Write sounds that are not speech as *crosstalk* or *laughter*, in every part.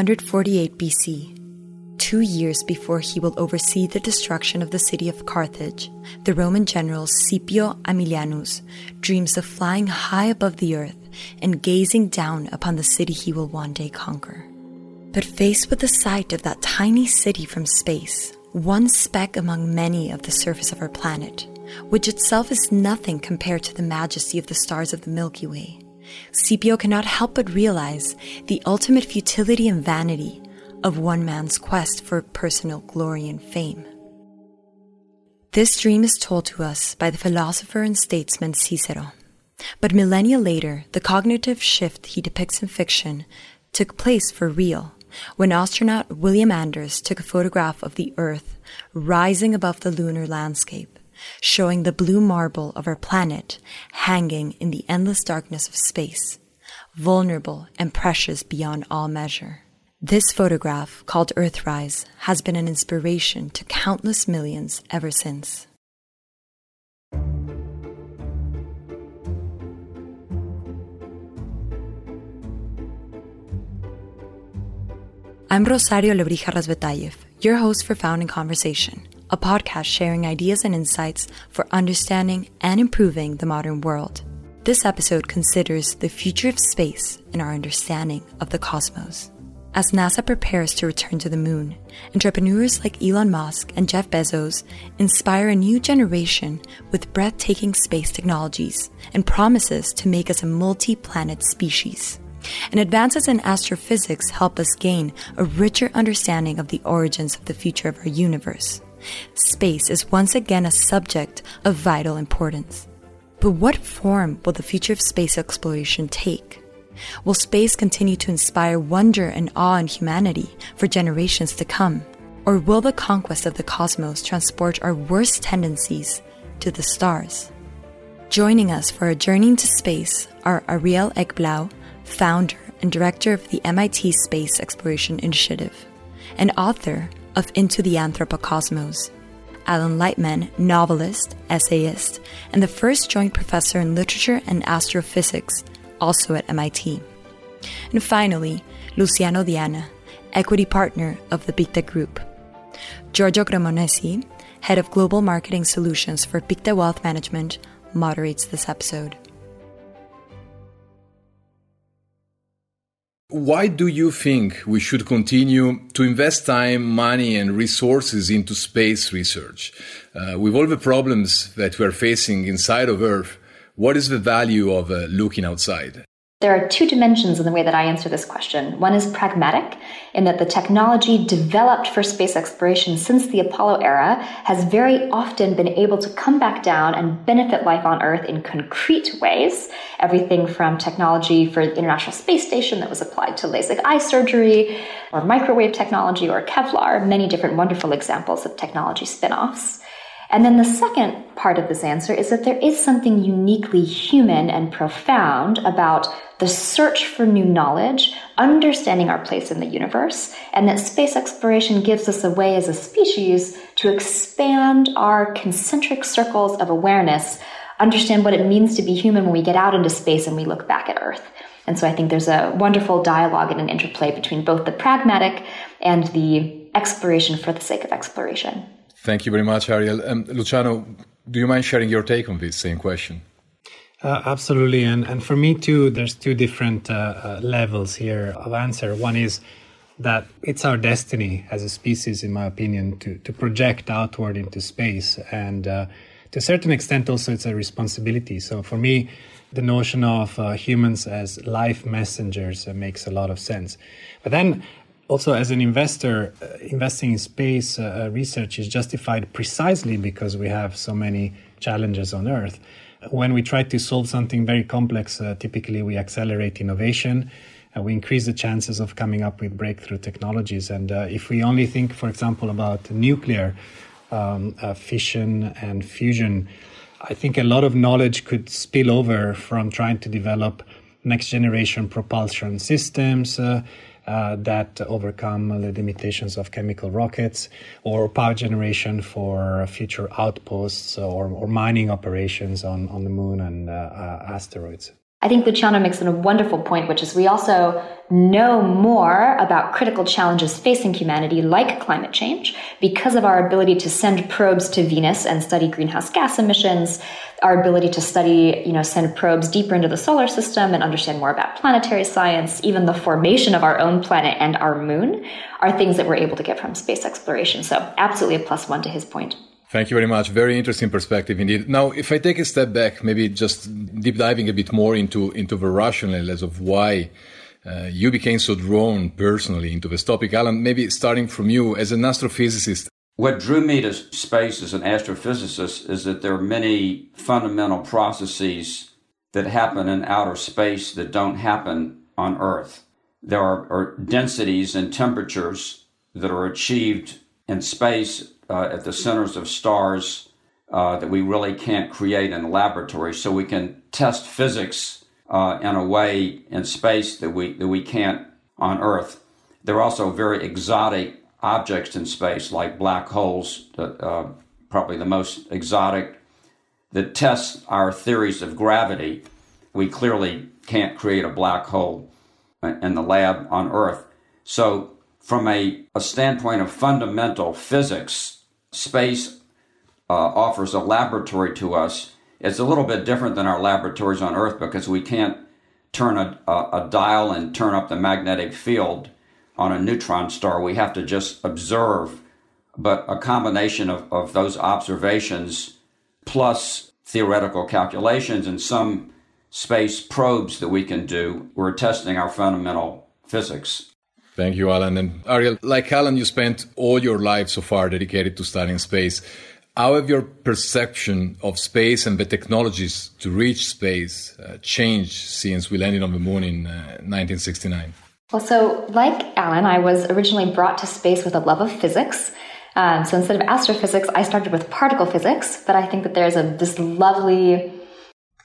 148 BC, two years before he will oversee the destruction of the city of Carthage, the Roman general Scipio Aemilianus dreams of flying high above the earth and gazing down upon the city he will one day conquer. But faced with the sight of that tiny city from space, one speck among many of the surface of our planet, which itself is nothing compared to the majesty of the stars of the Milky Way, Scipio cannot help but realize the ultimate futility and vanity of one man's quest for personal glory and fame. This dream is told to us by the philosopher and statesman Cicero. But millennia later, the cognitive shift he depicts in fiction took place for real when astronaut William Anders took a photograph of the Earth rising above the lunar landscape, showing the blue marble of our planet hanging in the endless darkness of space, vulnerable and precious beyond all measure. This photograph, called Earthrise, has been an inspiration to countless millions ever since. I'm Rosario Lebrija Razbetayev, your host for Found in Conversation, a podcast sharing ideas and insights for understanding and improving the modern world. This episode considers the future of space and our understanding of the cosmos. As NASA prepares to return to the moon, entrepreneurs like Elon Musk and Jeff Bezos inspire a new generation with breathtaking space technologies and promises to make us a multi planet species and advances in astrophysics help us gain a richer understanding of the origins of the future of our universe. Space is once again a subject of vital importance. But what form will the future of space exploration take? Will space continue to inspire wonder and awe in humanity for generations to come? Or will the conquest of the cosmos transport our worst tendencies to the stars? Joining us for a journey into space are Ariel Ekblaw, founder and director of the MIT Space Exploration Initiative, and author of Into the Anthropocosmos. Alan Lightman, novelist, essayist, and the first joint professor in literature and astrophysics, also at MIT. And finally, Luciano Diana, equity partner of the Pictet Group. Giorgio Cremonesi, head of global marketing solutions for Pictet Wealth Management, moderates this episode. Why do you think we should continue to invest time, money, and resources into space research? Uh, with all the problems that we are facing inside of Earth, what is the value of uh, looking outside? There are two dimensions in the way that I answer this question. One is pragmatic, in that the technology developed for space exploration since the Apollo era has very often been able to come back down and benefit life on Earth in concrete ways. Everything from technology for the International Space Station that was applied to LASIK eye surgery, or microwave technology, or Kevlar, many different wonderful examples of technology spin offs. And then the second part of this answer is that there is something uniquely human and profound about the search for new knowledge, understanding our place in the universe, and that space exploration gives us a way as a species to expand our concentric circles of awareness, understand what it means to be human when we get out into space and we look back at Earth. And so I think there's a wonderful dialogue and an interplay between both the pragmatic and the exploration for the sake of exploration. Thank you very much, Ariel. Um, Luciano, do you mind sharing your take on this same question? Uh, absolutely, and and for me too, there's two different uh, uh, levels here of answer. One is that it's our destiny as a species, in my opinion, to to project outward into space, and uh, to a certain extent, also it's a responsibility. So for me, the notion of uh, humans as life messengers uh, makes a lot of sense. But then also as an investor uh, investing in space uh, uh, research is justified precisely because we have so many challenges on earth. When we try to solve something very complex uh, typically we accelerate innovation. Uh, we increase the chances of coming up with breakthrough technologies. And uh, if we only think for example about nuclear um, fission and fusion i think a lot of knowledge could spill over from trying to develop next generation propulsion systems uh, that overcome the limitations of chemical rockets or power generation for future outposts or, or mining operations on, on the moon and uh, uh, asteroids. I think Luciano makes a wonderful point, which is we also know more about critical challenges facing humanity, like climate change, because of our ability to send probes to Venus and study greenhouse gas emissions, our ability to study, you know, send probes deeper into the solar system and understand more about planetary science, even the formation of our own planet and our moon, are things that we're able to get from space exploration. So, absolutely a plus one to his point. Thank you very much. Very interesting perspective indeed. Now, if I take a step back, maybe just deep diving a bit more into, into the rationale as of why uh, you became so drawn personally into this topic. Alan, maybe starting from you as an astrophysicist. What drew me to space as an astrophysicist is that there are many fundamental processes that happen in outer space that don't happen on Earth. There are, are densities and temperatures that are achieved in space uh, at the centers of stars uh, that we really can't create in a laboratory. So we can test physics uh, in a way in space that we that we can't on Earth. There are also very exotic objects in space, like black holes, uh, probably the most exotic, that test our theories of gravity. We clearly can't create a black hole in the lab on Earth. So, from a, a standpoint of fundamental physics, space uh, offers a laboratory to us. It's a little bit different than our laboratories on Earth because we can't turn a, a, a dial and turn up the magnetic field on a neutron star. We have to just observe. But a combination of, of those observations plus theoretical calculations and some space probes that we can do, we're testing our fundamental physics. Thank you, Alan. And Ariel, like Alan, you spent all your life so far dedicated to studying space. How have your perception of space and the technologies to reach space uh, changed since we landed on the moon in uh, 1969? Well, so like Alan, I was originally brought to space with a love of physics. Um, so instead of astrophysics, I started with particle physics. But I think that there's a this lovely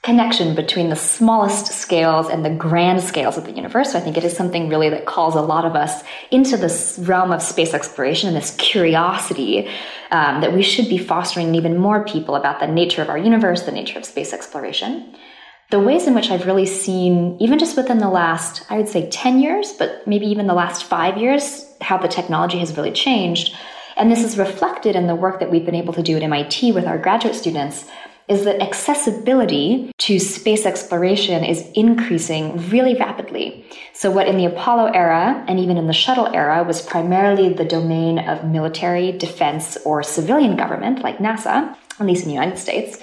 connection between the smallest scales and the grand scales of the universe. So I think it is something really that calls a lot of us into this realm of space exploration and this curiosity um, that we should be fostering even more people about the nature of our universe, the nature of space exploration. The ways in which I've really seen, even just within the last, I would say 10 years, but maybe even the last five years, how the technology has really changed. And this is reflected in the work that we've been able to do at MIT with our graduate students is that accessibility to space exploration is increasing really rapidly. So, what in the Apollo era and even in the shuttle era was primarily the domain of military, defense, or civilian government, like NASA, at least in the United States,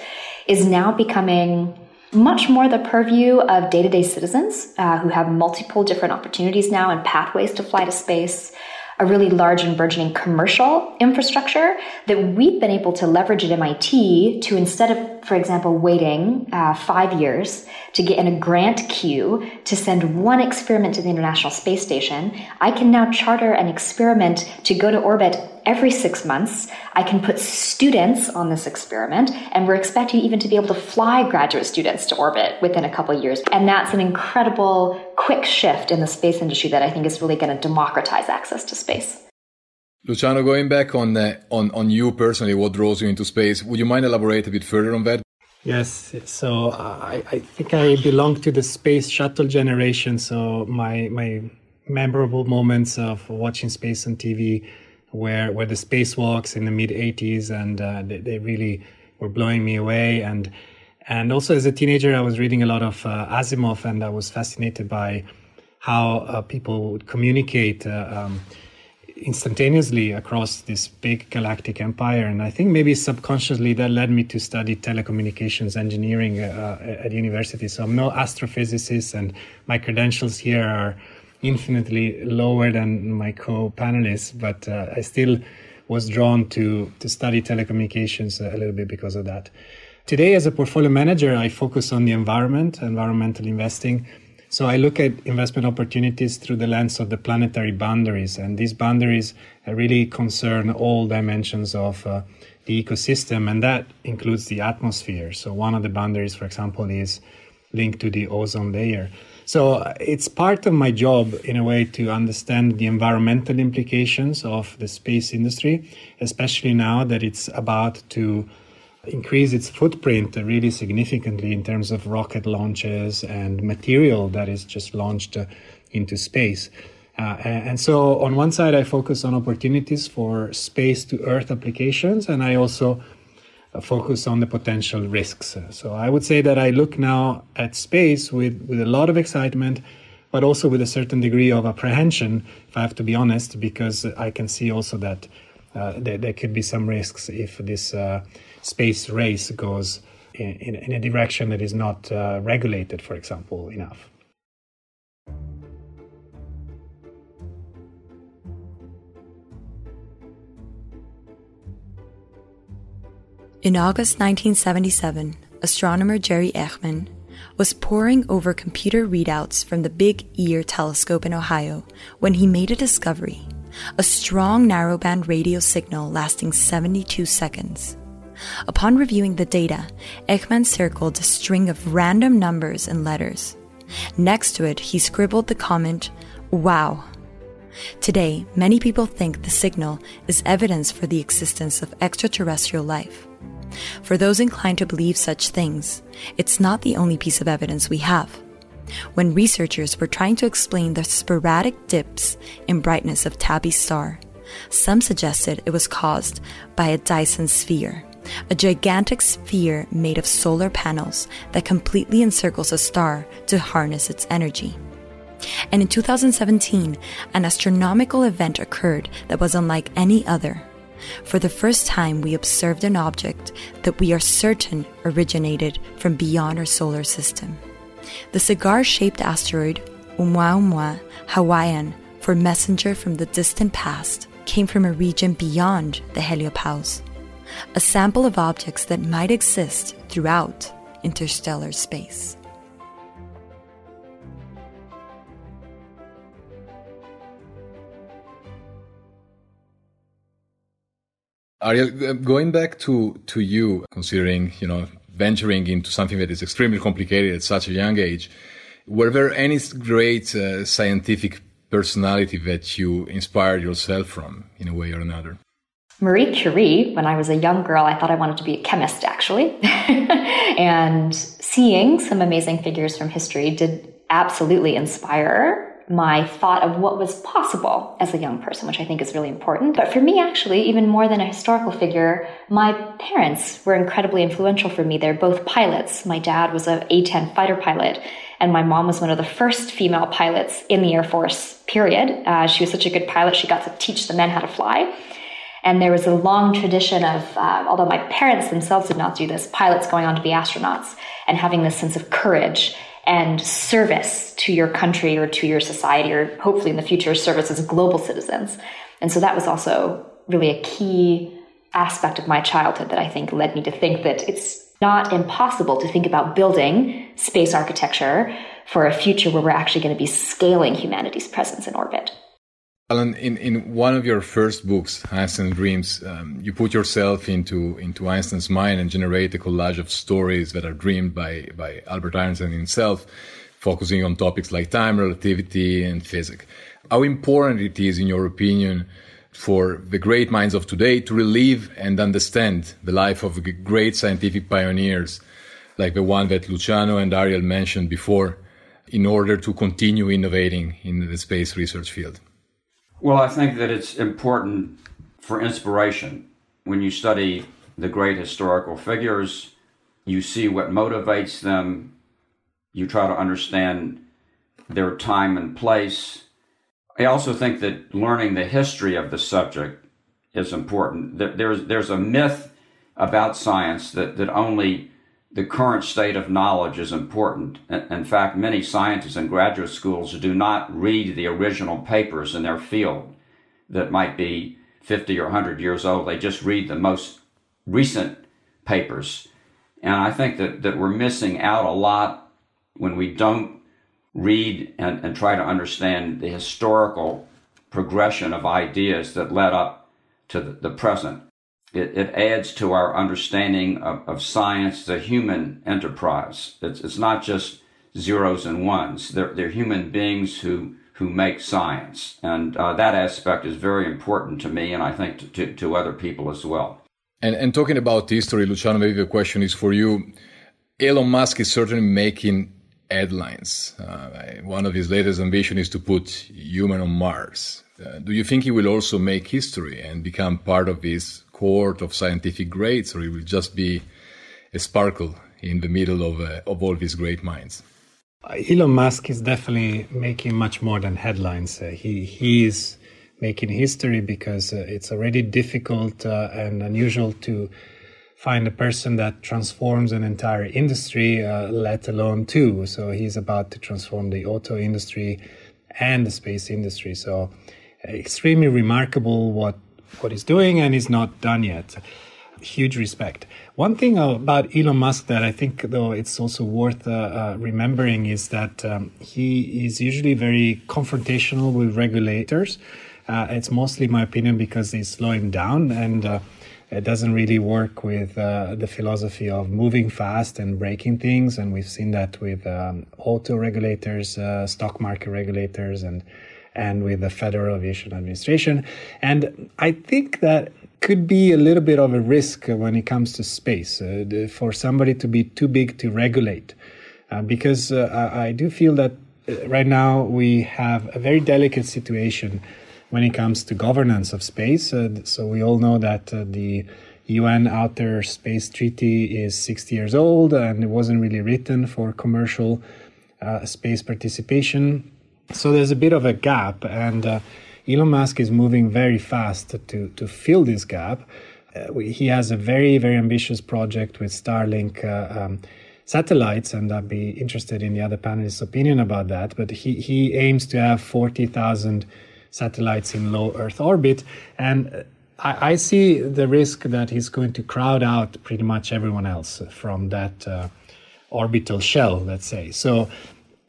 is now becoming much more the purview of day to day citizens uh, who have multiple different opportunities now and pathways to fly to space a really large and burgeoning commercial infrastructure that we've been able to leverage at MIT to instead of, for example, waiting uh, five years to get in a grant queue to send one experiment to the International Space Station, I can now charter an experiment to go to orbit every six months. I can put students on this experiment, and we're expecting even to be able to fly graduate students to orbit within a couple years. And that's an incredible quick shift in the space industry that I think is really going to democratize access to space. Luciano, going back on, uh, on on you personally, what draws you into space? Would you mind elaborate a bit further on that? Yes, so uh, I, I think I belong to the space shuttle generation. So my my memorable moments of watching space on TV where where the spacewalks in the mid 80s and uh, they, they, really were blowing me away. And and also as a teenager I was reading a lot of uh, Asimov and I was fascinated by how uh, people would communicate uh, um, instantaneously across this big galactic empire. And I think maybe subconsciously that led me to study telecommunications engineering uh, at university. So I'm no astrophysicist and my credentials here are infinitely lower than my co-panelists, but uh, I still was drawn to to study telecommunications a little bit because of that. Today, as a portfolio manager, I focus on the environment, environmental investing. So I look at investment opportunities through the lens of the planetary boundaries, and these boundaries really concern all dimensions of uh, the ecosystem, and that includes the atmosphere. So one of the boundaries, for example, is linked to the ozone layer. So uh, it's part of my job, in a way, to understand the environmental implications of the space industry, especially now that it's about to increase its footprint really significantly in terms of rocket launches and material that is just launched uh, into space. Uh, and so, on one side, I focus on opportunities for space to Earth applications, and I also focus on the potential risks. So, I would say that I look now at space with, with a lot of excitement, but also with a certain degree of apprehension, if I have to be honest, because I can see also that uh, there, there, could be some risks if this uh, space race goes in, in, in, a direction that is not uh, regulated, for example, enough. In August 1977, astronomer Jerry Ehman was poring over computer readouts from the Big Ear telescope in Ohio when he made a discovery a strong narrowband radio signal lasting 72 seconds. Upon reviewing the data, Ehman circled a string of random numbers and letters. Next to it, he scribbled the comment, Wow. Today, many people think the signal is evidence for the existence of extraterrestrial life. For those inclined to believe such things, it's not the only piece of evidence we have. When researchers were trying to explain the sporadic dips in brightness of Tabby's star, some suggested it was caused by a Dyson sphere, a gigantic sphere made of solar panels that completely encircles a star to harness its energy. And in 2017, an astronomical event occurred that was unlike any other. For the first time, we observed an object that we are certain originated from beyond our solar system. The cigar shaped asteroid, Oumuamua Hawaiian, for messenger from the distant past, came from a region beyond the heliopause, a sample of objects that might exist throughout interstellar space. Ariel, uh, going back to, to you, considering, you know, venturing into something that is extremely complicated at such a young age, were there any great uh, scientific personality that you inspired yourself from in a way or another? Marie Curie, when I was a young girl, I thought I wanted to be a chemist actually. *laughs* and seeing some amazing figures from history did absolutely inspire my thought of what was possible as a young person, which I think is really important. But for me, actually, even more than a historical figure, my parents were incredibly influential for me. They're both pilots. My dad was a A-10 fighter pilot, and my mom was one of the first female pilots in the Air Force, period. Uh, she was such a good pilot, she got to teach the men how to fly. And there was a long tradition of, uh, although my parents themselves did not do this, pilots going on to be astronauts and having this sense of courage and service to your country or to your society, or hopefully in the future, service as global citizens. And so that was also really a key aspect of my childhood that I think led me to think that it's not impossible to think about building space architecture for a future where we're actually going to be scaling humanity's presence in orbit. Alan, in, in one of your first books, Einstein Dreams, um, you put yourself into, into Einstein's mind and generate a collage of stories that are dreamed by, by Albert Einstein himself, focusing on topics like time, relativity, and physics. How important it is, in your opinion, for the great minds of today to relive and understand the life of great scientific pioneers like the one that Luciano and Ariel mentioned before in order to continue innovating in the space research field? Well, I think that it's important for inspiration. When you study the great historical figures, you see what motivates them, you try to understand their time and place. I also think that learning the history of the subject is important. There's, there's a myth about science that, that only the current state of knowledge is important. In fact, many scientists in graduate schools do not read the original papers in their field that might be 50 or 100 years old. They just read the most recent papers. And I think that, that we're missing out a lot when we don't read and, and try to understand the historical progression of ideas that led up to the, the present it, it adds to our understanding of, of science the human enterprise. It's, it's not just zeros and ones. They're, they're human beings who, who make science. And uh, that aspect is very important to me and I think to, to, to other people as well. And, and talking about history, Luciano, maybe the question is for you. Elon Musk is certainly making headlines. Uh, one of his latest ambitions is to put human on Mars. Uh, do you think he will also make history and become part of this court of scientific greats, or he will just be a sparkle in the middle of, uh, of all these great minds? Elon Musk is definitely making much more than headlines. Uh, he he is making history because uh, it's already difficult uh, and unusual to find a person that transforms an entire industry, uh, let alone two. So he's about to transform the auto industry and the space industry. So extremely remarkable what what he's doing, and he's not done yet. Huge respect. One thing about Elon Musk that I think, though, it's also worth uh, uh, remembering is that um, he is usually very confrontational with regulators. Uh, it's mostly my opinion because they slow him down and uh, it doesn't really work with uh, the philosophy of moving fast and breaking things. And we've seen that with um, auto regulators, uh, stock market regulators, and and with the Federal Aviation Administration. And I think that could be a little bit of a risk when it comes to space uh, for somebody to be too big to regulate. Uh, because uh, I, I, do feel that uh, right now we have a very delicate situation when it comes to governance of space. Uh, so we all know that uh, the UN Outer Space Treaty is 60 years old and it wasn't really written for commercial space participation. So there's a bit of a gap, and uh, Elon Musk is moving very fast to, to fill this gap. Uh, he has a very, very ambitious project with Starlink uh, um, satellites, and I'd be interested in the other panelists' opinion about that. But he, he aims to have 40,000 satellites in low Earth orbit, and I, I, see the risk that he's going to crowd out pretty much everyone else from that uh, orbital shell, let's say. So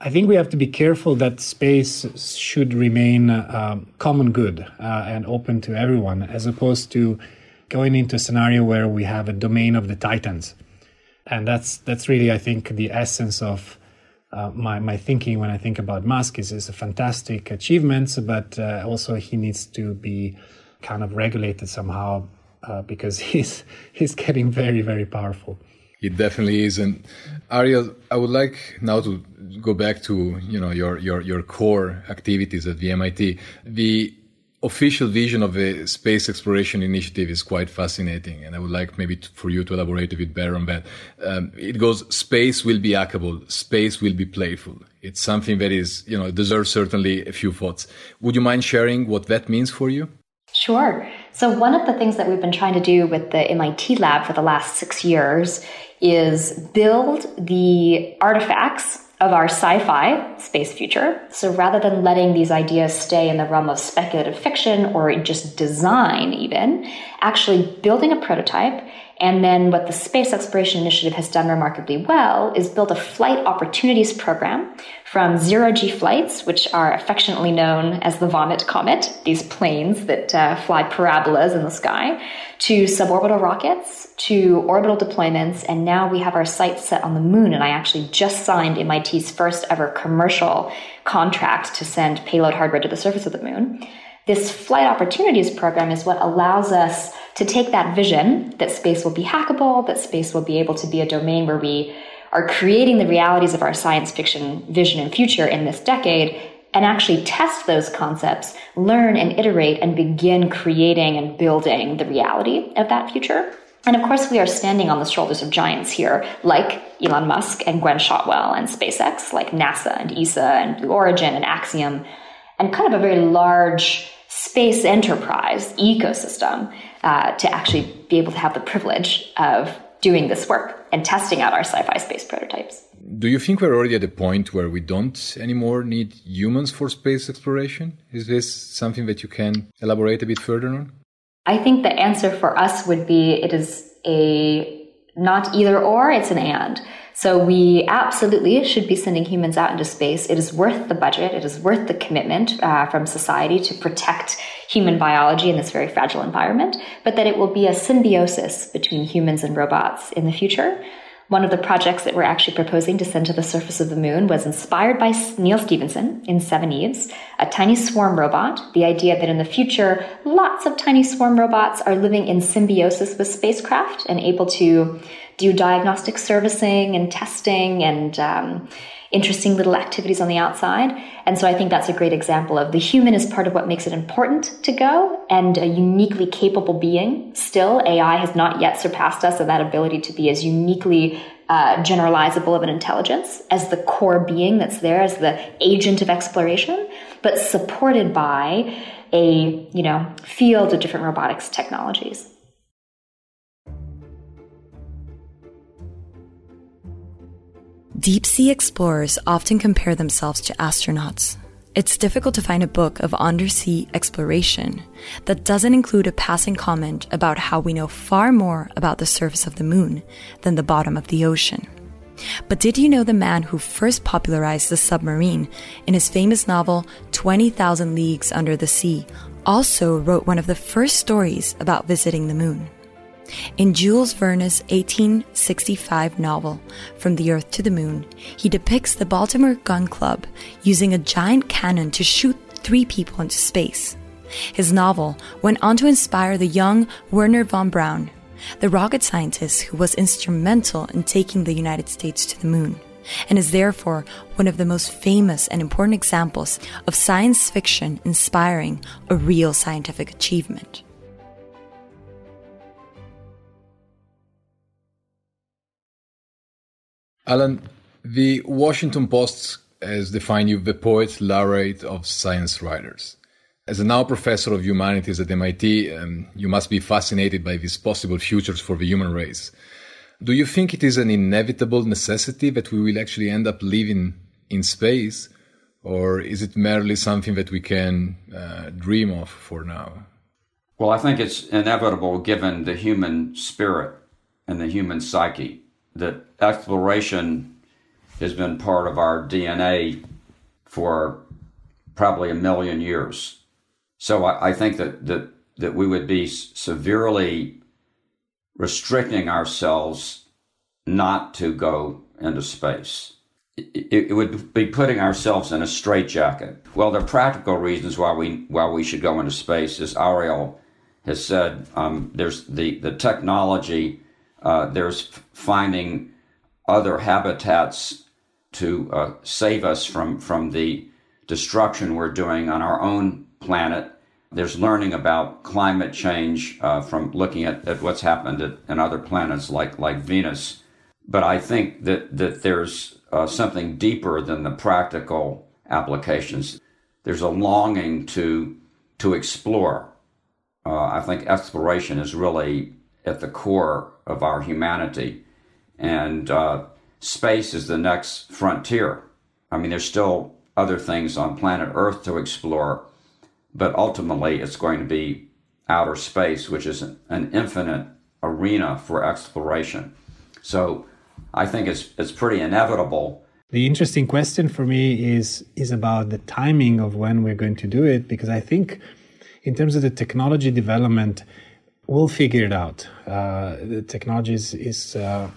I think we have to be careful that space should remain um, common good uh, and open to everyone, as opposed to going into a scenario where we have a domain of the titans. And that's that's really, I think, the essence of uh, my my thinking when I think about Musk is is a fantastic achievements, but uh, also he needs to be kind of regulated somehow uh, because *laughs* he's he's getting very very powerful. It definitely is. And Ariel, I would like now to go back to you know your your your core activities at the MIT. The official vision of the space exploration initiative is quite fascinating, and I would like maybe to, for you to elaborate a bit better on that. Um, it goes: space will be hackable, space will be playful. It's something that is you know deserves certainly a few thoughts. Would you mind sharing what that means for you? Sure. So, one of the things that we've been trying to do with the MIT lab for the last six years is build the artifacts of our sci fi space future. So rather than letting these ideas stay in the realm of speculative fiction or just design, even, actually building a prototype and then what the Space Exploration Initiative has done remarkably well is build a flight opportunities program from zero G flights, which are affectionately known as the Vomit Comet, these planes that uh, fly parabolas in the sky, to suborbital rockets, to orbital deployments, and now we have our sights set on the moon. And I actually just signed MIT's first ever commercial contract to send payload hardware to the surface of the moon. This flight opportunities program is what allows us to take that vision that space will be hackable, that space will be able to be a domain where we are creating the realities of our science fiction vision and future in this decade and actually test those concepts, learn and iterate and begin creating and building the reality of that future. And of course, we are standing on the shoulders of giants here, like Elon Musk and Gwynne Shotwell and SpaceX, like NASA and ESA and Blue Origin and Axiom, and kind of a very large space enterprise ecosystem uh, to actually be able to have the privilege of doing this work and testing out our sci-fi space prototypes. Do you think we're already at a point where we don't anymore need humans for space exploration? Is this something that you can elaborate a bit further on? I think the answer for us would be it is a not either or, it's an and. So we absolutely should be sending humans out into space. It is worth the budget. It is worth the commitment uh, from society to protect human biology in this very fragile environment, but that it will be a symbiosis between humans and robots in the future. One of the projects that we're actually proposing to send to the surface of the moon was inspired by Neal Stephenson in Seveneves, a tiny swarm robot. The idea that in the future, lots of tiny swarm robots are living in symbiosis with spacecraft and able to do diagnostic servicing and testing and um, interesting little activities on the outside. And so I think that's a great example of the human is part of what makes it important to go and a uniquely capable being. Still, AI has not yet surpassed us in that ability to be as uniquely uh, generalizable of an intelligence as the core being that's there as the agent of exploration, but supported by a you know field of different robotics technologies. Deep sea explorers often compare themselves to astronauts. It's difficult to find a book of undersea exploration that doesn't include a passing comment about how we know far more about the surface of the moon than the bottom of the ocean. But did you know the man who first popularized the submarine in his famous novel 20,000 Leagues Under the Sea also wrote one of the first stories about visiting the moon? In Jules Verne's 1865 novel, From the Earth to the Moon, he depicts the Baltimore Gun Club using a giant cannon to shoot three people into space. His novel went on to inspire the young Wernher von Braun, the rocket scientist who was instrumental in taking the United States to the moon, and is therefore one of the most famous and important examples of science fiction inspiring a real scientific achievement. Alan, the Washington Post has defined you the poet laureate of science writers. As a now professor of humanities at MIT, um, you must be fascinated by these possible futures for the human race. Do you think it is an inevitable necessity that we will actually end up living in space, or is it merely something that we can uh, dream of for now? Well, I think it's inevitable given the human spirit and the human psyche that exploration has been part of our DNA for probably a million years. So I, I think that, that that we would be severely restricting ourselves not to go into space. It, it, would be putting ourselves in a straitjacket. Well, the practical reasons why we why we should go into space, as Ariel has said. Um, there's the the technology uh, there's finding other habitats to uh, save us from, from the destruction we're doing on our own planet. There's learning about climate change uh, from looking at, at what's happened at, in other planets like, like Venus. But I think that, that there's uh, something deeper than the practical applications. There's a longing to, to explore. Uh, I think exploration is really at the core of our humanity. And uh, space is the next frontier. I mean, there's still other things on planet Earth to explore, but ultimately it's going to be outer space, which is an infinite arena for exploration. So I think it's, it's pretty inevitable. The interesting question for me is, is about the timing of when we're going to do it, because I think in terms of the technology development, we'll figure it out. Uh, the technology is, is uh,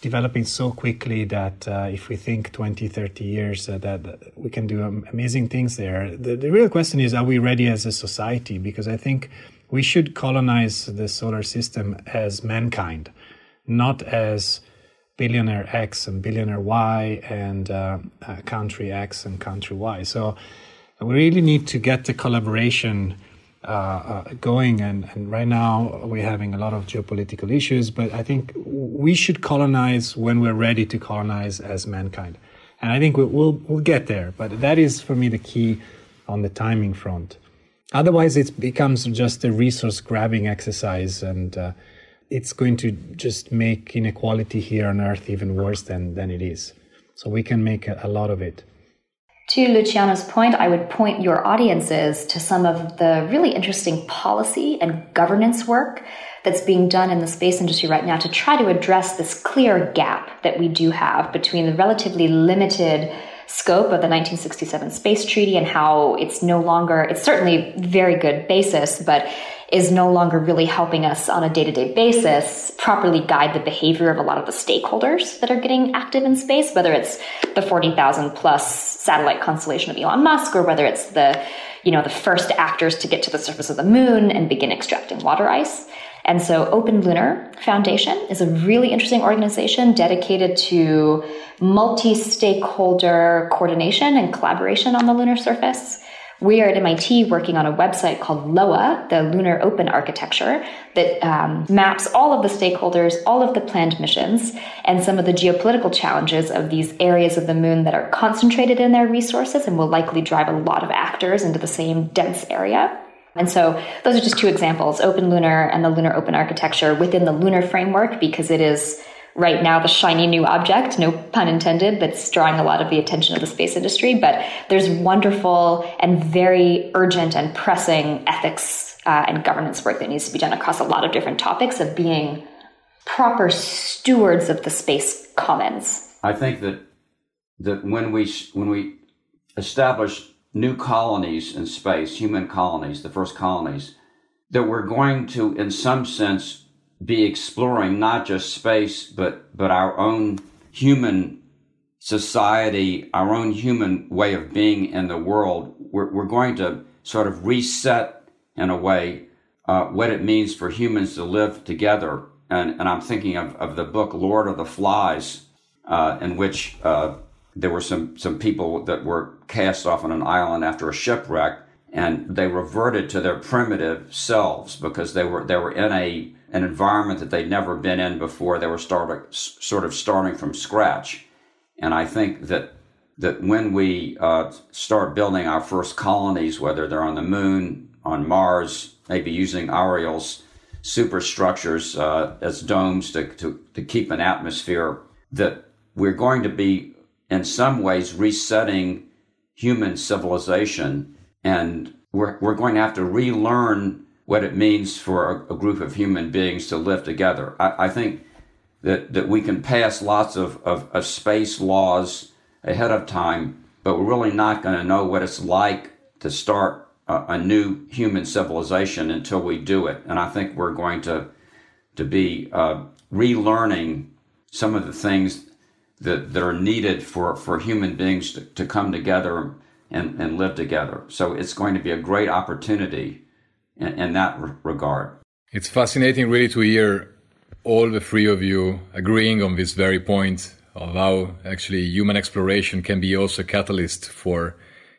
developing so quickly that uh, if we think 20, 30 years, uh, that, we can do amazing things there. The, the real question is, are we ready as a society? Because I think we should colonize the solar system as mankind, not as billionaire X and billionaire Y and uh, uh, country X and country Y. So we really need to get the collaboration uh, uh, going. And, and right now we're having a lot of geopolitical issues, but I think we should colonize when we're ready to colonize as mankind. And I think we'll, we'll, we'll get there. But that is for me the key on the timing front. Otherwise, it becomes just a resource grabbing exercise and uh, it's going to just make inequality here on earth even worse than, than it is. So we can make a, a lot of it. To Luciano's point, I would point your audiences to some of the really interesting policy and governance work that's being done in the space industry right now to try to address this clear gap that we do have between the relatively limited scope of the 1967 Space Treaty and how it's no longer, it's certainly very good basis, but is no longer really helping us on a day to day basis properly guide the behavior of a lot of the stakeholders that are getting active in space, whether it's the 40,000 plus satellite constellation of Elon Musk or whether it's the, you know, the first actors to get to the surface of the moon and begin extracting water ice. And so Open Lunar Foundation is a really interesting organization dedicated to multi-stakeholder coordination and collaboration on the lunar surface. We are at MIT working on a website called LOA, the Lunar Open Architecture, that um, maps all of the stakeholders, all of the planned missions, and some of the geopolitical challenges of these areas of the moon that are concentrated in their resources and will likely drive a lot of actors into the same dense area. And so those are just two examples, Open Lunar and the Lunar Open Architecture within the lunar framework because it is right now the shiny new object, no pun intended, that's drawing a lot of the attention of the space industry. But there's wonderful and very urgent and pressing ethics uh, and governance work that needs to be done across a lot of different topics of being proper stewards of the space commons. I think that that when we when we establish new colonies in space, human colonies, the first colonies, that we're going to, in some sense, be exploring not just space, but, but our own human society, our own human way of being in the world. We're, we're going to sort of reset, in a way, uh, what it means for humans to live together. And, and I'm thinking of, of the book Lord of the Flies, uh, in which uh, there were some, some people that were cast off on an island after a shipwreck, and they reverted to their primitive selves because they were, they were in a an environment that they'd never been in before. They were start, sort of starting from scratch. And I think that that when we uh, start building our first colonies, whether they're on the moon, on Mars, maybe using Ariel's superstructures uh, as domes to, to, to keep an atmosphere, that we're going to be, in some ways, resetting human civilization. And we're, we're going to have to relearn what it means for a, a group of human beings to live together. I, I, think that, that we can pass lots of, of, of space laws ahead of time, but we're really not going to know what it's like to start a, a, new human civilization until we do it. And I think we're going to to be uh, relearning some of the things that, that are needed for, for human beings to, to come together and, and live together. So it's going to be a great opportunity in, in that regard. It's fascinating, really, to hear all the three of you agreeing on this very point of how actually human exploration can be also a catalyst for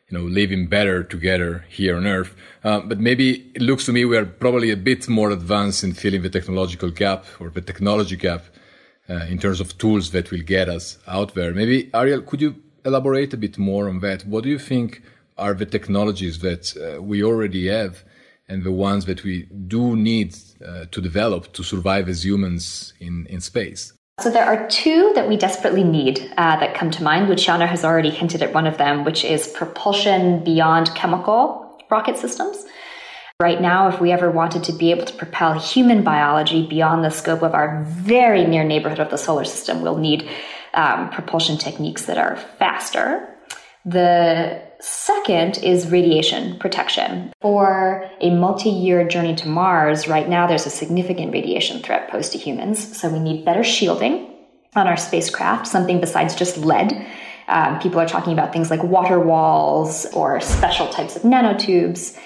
you know living better together here on earth. Uh, but maybe it looks to me we are probably a bit more advanced in filling the technological gap or the technology gap uh, in terms of tools that will get us out there. Maybe ariel could you elaborate a bit more on that? What do you think are the technologies that uh, we already have and the ones that we do need uh, to develop to survive as humans in, in space? So there are two that we desperately need uh, that come to mind. Luciano has already hinted at one of them, which is propulsion beyond chemical rocket systems. Right now, if we ever wanted to be able to propel human biology beyond the scope of our very near neighborhood of the solar system, we'll need um, propulsion techniques that are faster. The Second is radiation protection. For a multi year journey to Mars, right now there's a significant radiation threat posed to humans, so we need better shielding on our spacecraft, something besides just lead. Um, people are talking about things like water walls or special types of nanotubes.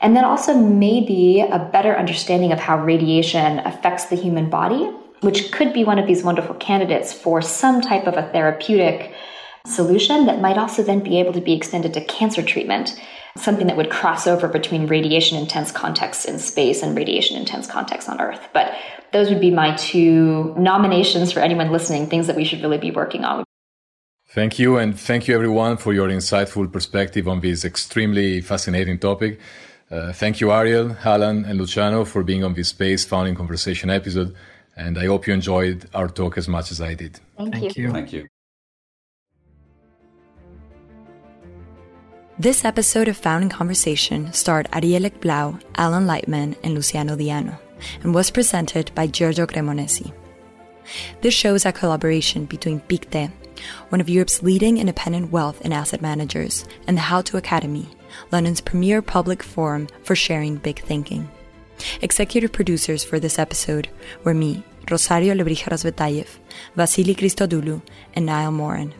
And then also maybe a better understanding of how radiation affects the human body, which could be one of these wonderful candidates for some type of a therapeutic solution that might also then be able to be extended to cancer treatment, something that would cross over between radiation intense contexts in space and radiation intense contexts on Earth. But those would be my two nominations for anyone listening, things that we should really be working on. Thank you, and thank you everyone for your insightful perspective on this extremely fascinating topic. Uh, thank you, Ariel, Alan, and Luciano for being on this Space Found in Conversation episode, and I hope you enjoyed our talk as much as I did. Thank, thank you. you. Thank you. This episode of Found in Conversation starred Ariel Blau, Alan Lightman, and Luciano Diana, and was presented by Giorgio Cremonesi. This show is a collaboration between Pictet, one of Europe's leading independent wealth and asset managers, and the How to Academy, London's premier public forum for sharing big thinking. Executive producers for this episode were me, Rosario Lebrija Razvetayev, Vasily Christodoulou, and Niall Moran.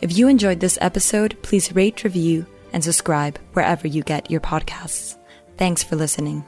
If you enjoyed this episode, please rate, review, and subscribe wherever you get your podcasts. Thanks for listening.